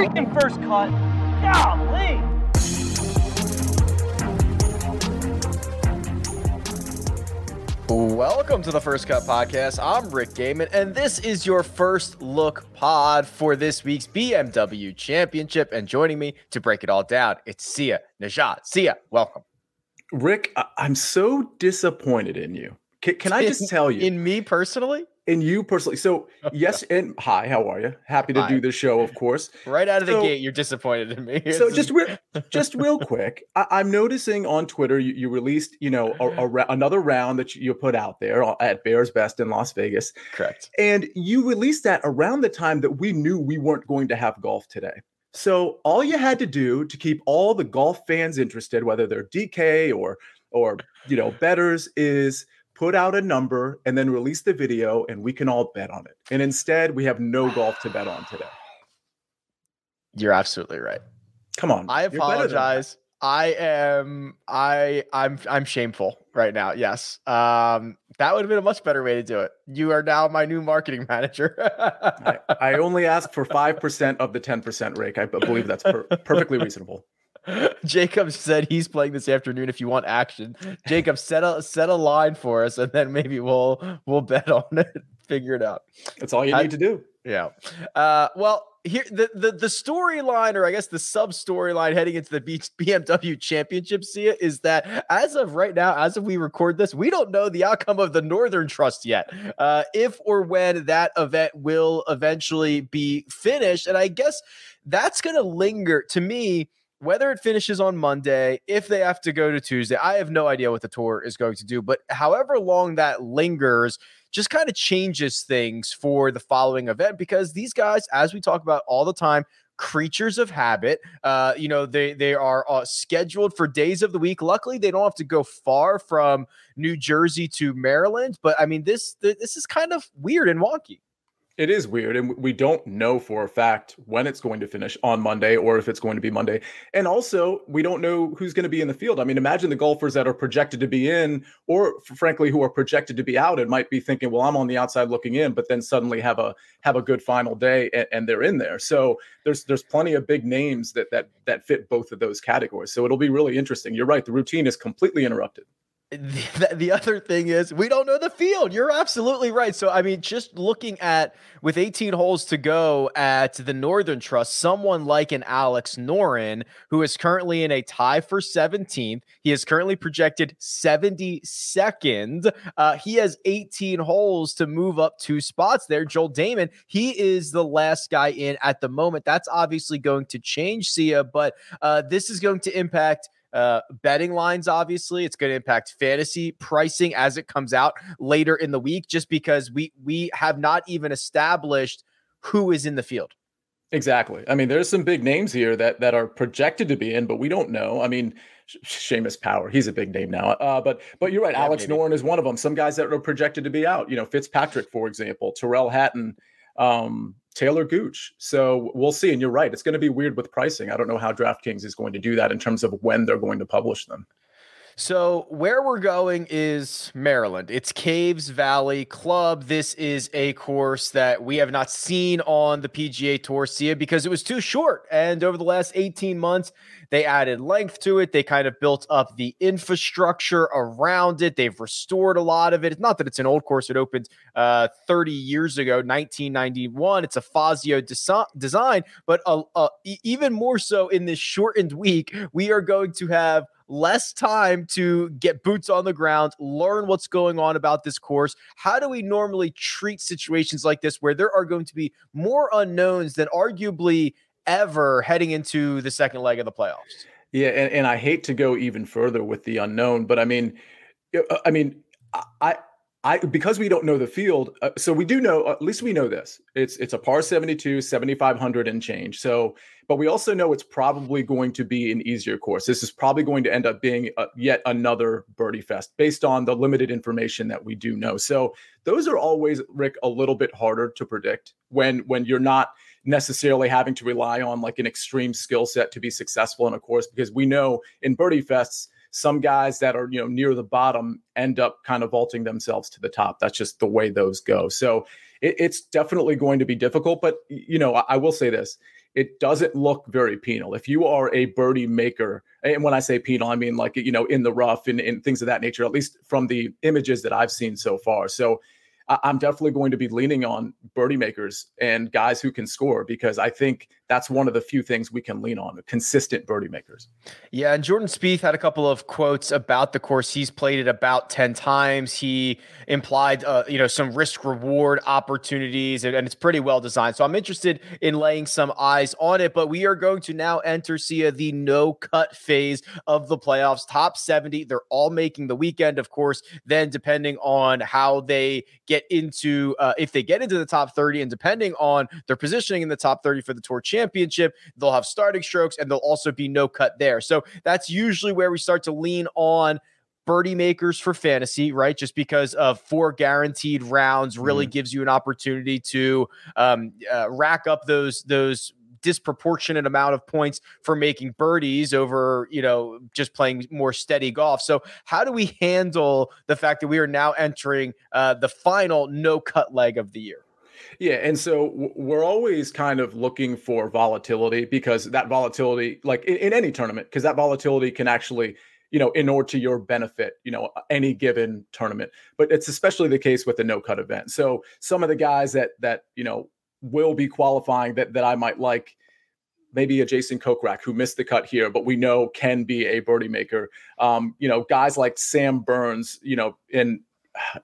freaking first cut. Golly. Welcome to the First Cut Podcast. I'm Rick Gehman, and this is your first look pod for this week's BMW Championship. And joining me to break it all down, it's Sia Nejad. Sia, welcome. Rick, I- I'm so disappointed in you. Can, can I just tell you? In me personally? In you personally. So, yes, and hi, how are you? Happy to Hi. do this show, of course. Right out of the gate, you're disappointed in me. So just real, just real quick, I, I'm noticing on Twitter you, you released, you know, a, a another round that you, you put out there at Bears Best in Las Vegas, correct. and you released that around the time that we knew we weren't going to have golf today. So all you had to do to keep all the golf fans interested, whether they're DK or or you know betters, is put out a number and then release the video, and we can all bet on it. And instead, we have no golf to bet on today. You're absolutely right. Come on, I you're better than that. apologize. I am I I'm I'm shameful right now. Yes. Um that would have been a much better way to do it. You are now my new marketing manager. I, I only ask for five percent of the ten percent rake. I believe that's per- perfectly reasonable. Jacob said he's playing this afternoon if you want action. Jacob set a set a line for us and then maybe we'll we'll bet on it. Figure it out. That's all you I- need to do. Yeah. Uh, well, here the the, the storyline, or I guess the sub storyline heading into the BMW Championship, Sia, is that as of right now, as of we record this, we don't know the outcome of the Northern Trust yet. Uh, if or when that event will eventually be finished, and I guess that's going to linger to me. Whether it finishes on Monday, if they have to go to Tuesday, I have no idea what the tour is going to do. But however long that lingers, just kind of changes things for the following event because these guys, as we talk about all the time, creatures of habit. Uh, you know, they they are uh, scheduled for days of the week. Luckily, they don't have to go far from New Jersey to Maryland. But I mean, this th- this is kind of weird and wonky. It is weird, and we don't know for a fact when it's going to finish on Monday or if it's going to be Monday. And also, we don't know who's going to be in the field. I mean, imagine the golfers that are projected to be in, or frankly, who are projected to be out, and might be thinking, "Well, I'm on the outside looking in," but then suddenly have a have a good final day and, and they're in there. So there's there's plenty of big names that that that fit both of those categories. So it'll be really interesting. You're right; the routine is completely interrupted. The, the other thing is we don't know the field. You're absolutely right. So I mean, just looking at with 18 holes to go at the Northern Trust, someone like an Alex Noren, who is currently in a tie for 17th, he is currently projected 72nd. Uh, he has 18 holes to move up two spots there. Joel Dahmen, he is the last guy in at the moment. That's obviously going to change, Sia, but uh, this is going to impact uh, betting lines. Obviously, it's going to impact fantasy pricing as it comes out later in the week, just because we we have not even established who is in the field. Exactly. I mean, there's some big names here that that are projected to be in, but we don't know. I mean, Sh- Seamus Power, he's a big name now. Uh, but but you're right. Yeah, Alex maybe. Noren is one of them. Some guys that are projected to be out. You know, Fitzpatrick, for example, Tyrrell Hatton, um, Taylor Gooch. So we'll see. And you're right. It's going to be weird with pricing. I don't know how DraftKings is going to do that in terms of when they're going to publish them. So where we're going is Maryland. It's Caves Valley Club. This is a course that we have not seen on the PGA Tour Sia because it was too short. And over the last 18 months, they added length to it. They kind of built up the infrastructure around it. They've restored a lot of it. It's not that it's an old course. It opened uh, 30 years ago, 1991. It's a Fazio desi- design, but uh, uh, even more so in this shortened week, we are going to have less time to get boots on the ground, learn what's going on about this course. How do we normally treat situations like this where there are going to be more unknowns than arguably ever heading into the second leg of the playoffs? Yeah, and, and I hate to go even further with the unknown, but I mean, uh, I mean, I, I because we don't know the field, uh, so we do know. At least we know this. It's it's a par 72, 7500 and change. So, but we also know it's probably going to be an easier course. This is probably going to end up being uh yet another birdie fest based on the limited information that we do know. So, those are always Rick a little bit harder to predict when when you're not necessarily having to rely on like an extreme skill set to be successful in a course because we know in birdie fests some guys that are you know near the bottom end up kind of vaulting themselves to the top that's just the way those go so it, it's definitely going to be difficult. But you know, I, I will say this: it doesn't look very penal. If you are a birdie maker, and when I say penal, I mean like you know in the rough and, and things of that nature. At least from the images that I've seen so far. So I'm definitely going to be leaning on birdie makers and guys who can score because I think that's one of the few things we can lean on consistent birdie makers. Yeah. And Jordan Spieth had a couple of quotes about the course. He's played it about 10 times. He implied, uh, you know, some risk reward opportunities and, and, it's pretty well designed. So I'm interested in laying some eyes on it. But we are going to now enter Sia the no cut phase of the playoffs. Top 70. They're all making the weekend, of course. Then, depending on how they get into, uh, if they get into the top 30, and depending on their positioning in the top 30 for the Tour Championship, they'll have starting strokes and there'll also be no cut there. So that's usually where we start to lean on birdie makers for fantasy, right? Just because of four guaranteed rounds really mm. gives you an opportunity to um, uh, rack up those those disproportionate amount of points for making birdies over, you know, just playing more steady golf. So, how do we handle the fact that we are now entering uh, the final no cut leg of the year? Yeah, and so we're always kind of looking for volatility because that volatility, like in, in any tournament, because that volatility can actually, you know, in order to your benefit, you know, any given tournament. But it's especially the case with the no cut event. So some of the guys that that you know will be qualifying that that I might like maybe a Jason Kokrak who missed the cut here, but we know can be a birdie maker. Um, you know, guys like Sam Burns, you know, and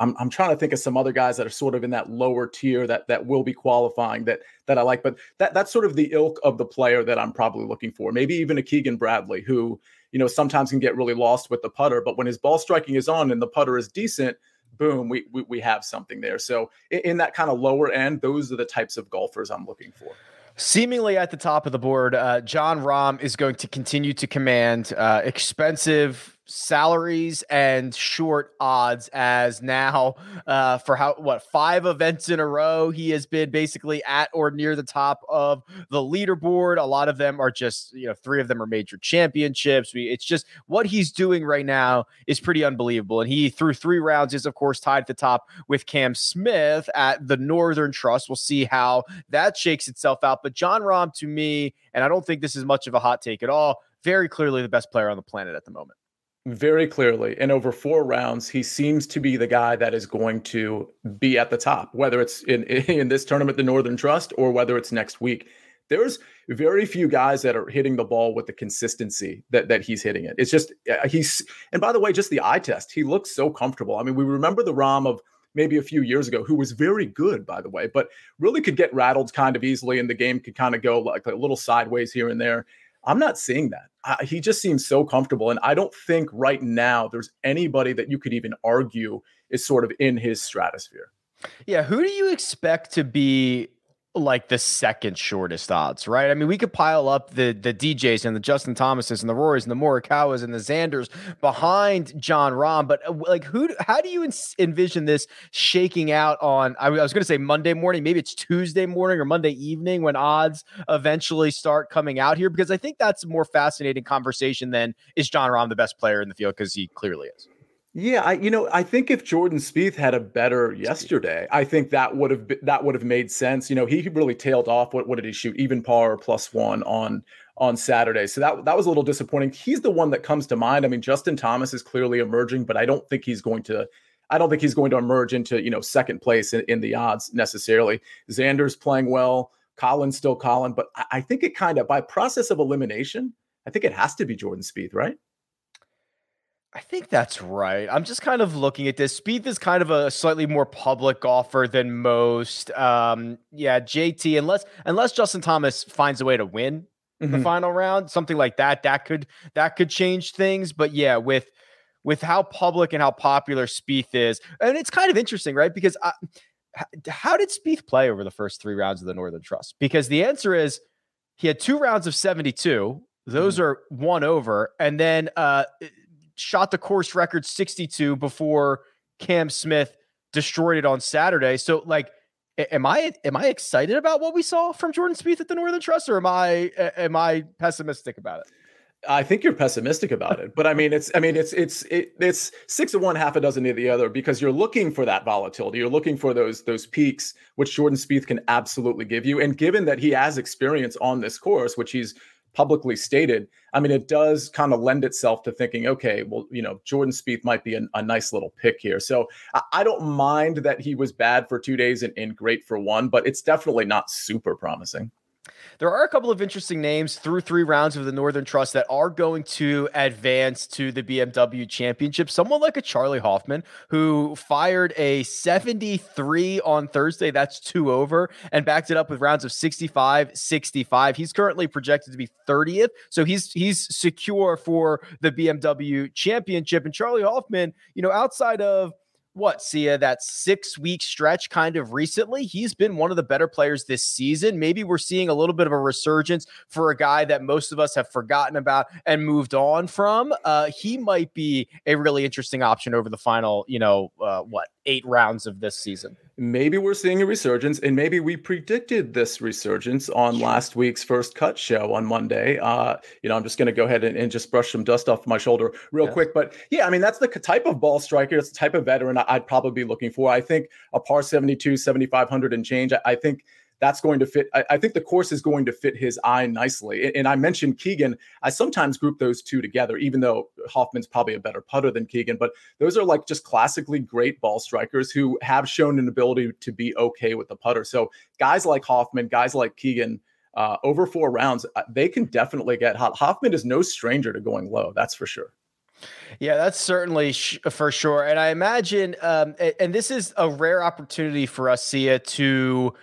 I'm, I'm trying to think of some other guys that are sort of in that lower tier that that will be qualifying that that I like, but that that's sort of the ilk of the player that I'm probably looking for. Maybe even a Keegan Bradley who, you know, sometimes can get really lost with the putter, but when his ball striking is on and the putter is decent, boom, we, we, we have something there. So in, in that kind of lower end, those are the types of golfers I'm looking for. Seemingly at the top of the board, uh, Jon Rahm is going to continue to command uh, expensive salaries and short odds as now uh, for how what five events in a row he has been basically at or near the top of the leaderboard. A lot of them are just you know three of them are major championships. We, it's just what he's doing right now is pretty unbelievable. And he through three rounds is of course tied at the top with cam smith at the northern trust. We'll see how that shakes itself out. But Jon Rahm to me and i don't think this is much of a hot take at all very clearly the best player on the planet at the moment very clearly and over four rounds he seems to be the guy that is going to be at the top whether it's in in this tournament the northern trust or whether it's next week. There's very few guys that are hitting the ball with the consistency that that he's hitting it. It's just uh, he's and by the way just the eye test he looks so comfortable. I mean we remember the Rahm of maybe a few years ago who was very good by the way but really could get rattled kind of easily and the game could kind of go like a little sideways here and there I'm not seeing that. I, he just seems so comfortable. And I don't think right now there's anybody that you could even argue is sort of in his stratosphere. Yeah. Who do you expect to be like the second shortest odds, right? I mean, we could pile up the the DJs and the Justin Thomases and the Rorys and the Morikawas and the Xanders behind Jon Rahm, but uh, like, who? How do you envision this shaking out on? I was going to say Monday morning, maybe it's Tuesday morning or Monday evening when odds eventually start coming out here, because I think that's a more fascinating conversation than is Jon Rahm the best player in the field because he clearly is. Yeah, I you know I think if Jordan Spieth had a better yesterday, I think that would have that would have made sense. You know, he really tailed off. What what did he shoot? Even par plus one on on Saturday. So that that was a little disappointing. He's the one that comes to mind. I mean, Justin Thomas is clearly emerging, but I don't think he's going to. I don't think he's going to emerge into you know second place in, in the odds necessarily. Xander's playing well. Collin's still Collin, but I, I think it kind of by process of elimination, I think it has to be Jordan Spieth, right? I think that's right. I'm just kind of looking at this. Spieth is kind of a slightly more public golfer than most. Um, yeah, JT, unless unless Justin Thomas finds a way to win mm-hmm. the final round, something like that, that could that could change things. But yeah, with with how public and how popular Spieth is, and it's kind of interesting, right? Because I, how did Spieth play over the first three rounds of the Northern Trust? Because the answer is he had two rounds of 72. Those mm-hmm. are one over, and then uh, shot the course record 62 before Cam Smith destroyed it on Saturday. So like am I am I excited about what we saw from Jordan Spieth at the Northern Trust or am I am I pessimistic about it? I think you're pessimistic about it, but I mean, it's, I mean, it's, it's, it, it's six of one, half a dozen of the other, because you're looking for that volatility. You're looking for those, those peaks, which Jordan Spieth can absolutely give you. And given that he has experience on this course, which he's publicly stated, I mean, it does kind of lend itself to thinking, okay, well, you know, Jordan Spieth might be a, nice little pick here. So I, I, don't mind that he was bad for two days and, and great for one, but it's definitely not super promising. There are a couple of interesting names through three rounds of the Northern Trust that are going to advance to the BMW Championship. Someone like a Charley Hoffman, who fired a 73 on Thursday, that's two over, and backed it up with rounds of 65, 65. He's currently projected to be 30th, so he's he's secure for the BMW Championship. And Charley Hoffman, you know, outside of what, Sia, that six week stretch kind of recently, he's been one of the better players this season. Maybe we're seeing a little bit of a resurgence for a guy that most of us have forgotten about and moved on from. Uh, he might be a really interesting option over the final, you know, uh, what, eight rounds of this season. Maybe we're seeing a resurgence, and maybe we predicted this resurgence on last week's first cut show on Monday. Uh, you know, I'm just going to go ahead and, and, just brush some dust off my shoulder real yes. quick. But yeah, I mean, that's the type of ball striker, it's the type of veteran I'd probably be looking for. I think a par 72, 7,500 and change. I, I think that's going to fit. I, I, think the course is going to fit his eye nicely. And, and, I mentioned Keegan. I sometimes group those two together, even though Hoffman's probably a better putter than Keegan. But those are like just classically great ball strikers who have shown an ability to be okay with the putter. So guys like Hoffman, guys like Keegan. Uh, over four rounds, uh, they can definitely get hot. Hoffman is no stranger to going low, that's for sure. Yeah, that's certainly sh- for sure. And I imagine, um, and, and, this is a rare opportunity for us, Sia, to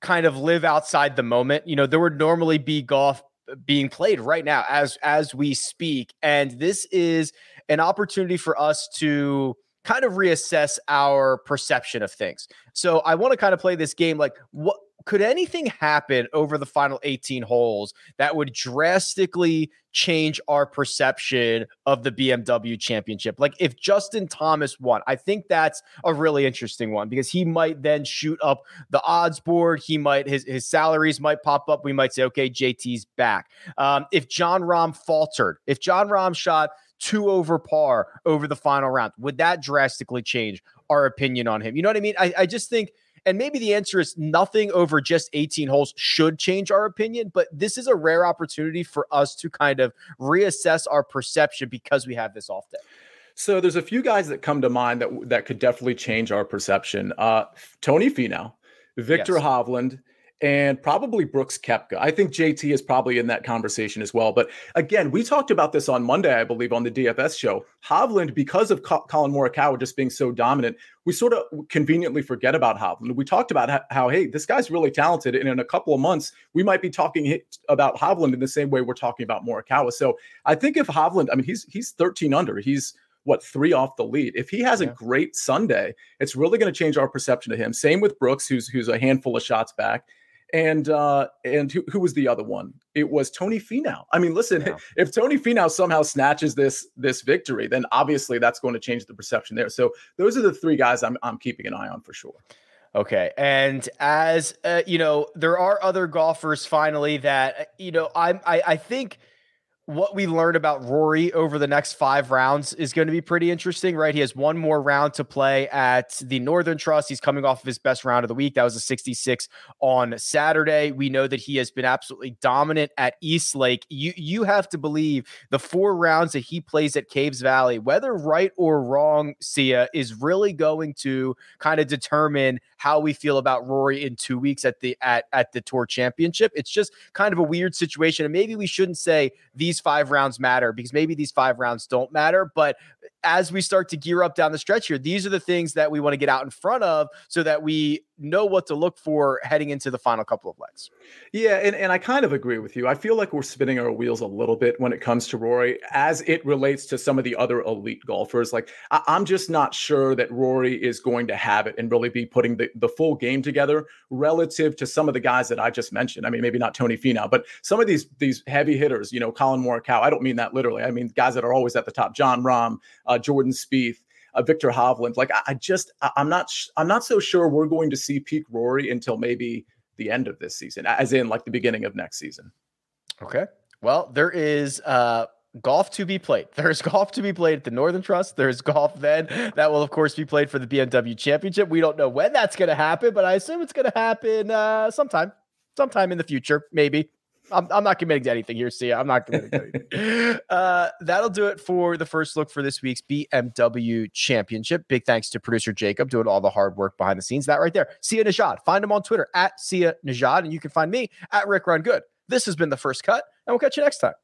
kind of live outside the moment. You know, there would normally be golf being played right now as as we speak and this is an opportunity for us to kind of reassess our perception of things. So I want to kind of play this game like what could anything happen over the final 18 holes that would drastically change our perception of the BMW championship? Like if Justin Thomas won, I think that's a really interesting one because he might then shoot up the odds board. He might, his, his salaries might pop up. We might say, okay, JT's back. Um, if Jon Rahm faltered, if Jon Rahm shot two over par over the final round, would that drastically change our opinion on him? You know what I mean? I, I just think – and maybe the answer is nothing over just 18 holes should change our opinion, but this is a rare opportunity for us to kind of reassess our perception because we have this off day. So there's a few guys that come to mind that that could definitely change our perception. Uh, Tony Finau, Viktor yes. Hovland, and probably Brooks Koepka. I think JT is probably in that conversation as well. But again, we talked about this on Monday, I believe, on the DFS show. Hovland, because of Co- Collin Morikawa just being so dominant, we sort of conveniently forget about Hovland. We talked about how, how, hey, this guy's really talented, and in a couple of months, we might be talking about Hovland in the same way we're talking about Morikawa. So I think if Hovland, I mean, he's he's 13 under, he's what three off the lead. If he has yeah. a great Sunday, it's really going to change our perception of him. Same with Brooks, who's who's a handful of shots back and uh and who, who was the other one it was tony finau i mean listen yeah. if tony finau somehow snatches this this victory then obviously that's going to change the perception there so those are the three guys i'm, I'm keeping an eye on for sure Okay. And as uh, you know, there are other golfers finally that you know, I'm I, I think what we learn about Rory over the next five rounds is going to be pretty interesting, right? He has one more round to play at the Northern Trust. He's coming off of his best round of the week. That was a 66 on Saturday. We know that he has been absolutely dominant at East Lake. You you have to believe the four rounds that he plays at Caves Valley, whether right or wrong, Sia, is really going to kind of determine how we feel about Rory in two weeks at the at at the Tour Championship. It's just kind of a weird situation, and maybe we shouldn't say these five rounds matter because maybe these five rounds don't matter. But as we start to gear up down the stretch here, these are the things that we want to get out in front of so that we know what to look for heading into the final couple of legs. Yeah, and, and I kind of agree with you. I feel like we're spinning our wheels a little bit when it comes to Rory as it relates to some of the other elite golfers. Like, I, am just not sure that Rory is going to have it and really be putting the, the full game together relative to some of the guys that I just mentioned. I mean, maybe not Tony Finau, but some of these these heavy hitters, you know, Collin Morikawa. I don't mean that literally. I mean guys that are always at the top. Jon Rahm, uh, Jordan Spieth, uh, Viktor Hovland. Like I, I just I, am not sh- I'm not so sure we're going to see peak Rory until maybe the end of this season, as in like the beginning of next season. Okay. Well, there is uh golf to be played. There's golf to be played at the Northern Trust. There's golf then that will, of course, be played for the BMW Championship. We don't know when that's going to happen, but I assume it's going to happen uh, sometime, sometime in the future, maybe. I'm, I'm not committing to anything here, Sia, I'm not committing to anything. uh, that'll do it for the first look for this week's BMW Championship. Big thanks to producer Jacob doing all the hard work behind the scenes. That right there, Sia Nejad. Find him on Twitter at Sia Nejad, and you can find me at Rick Run Good. This has been the first cut, and we'll catch you next time.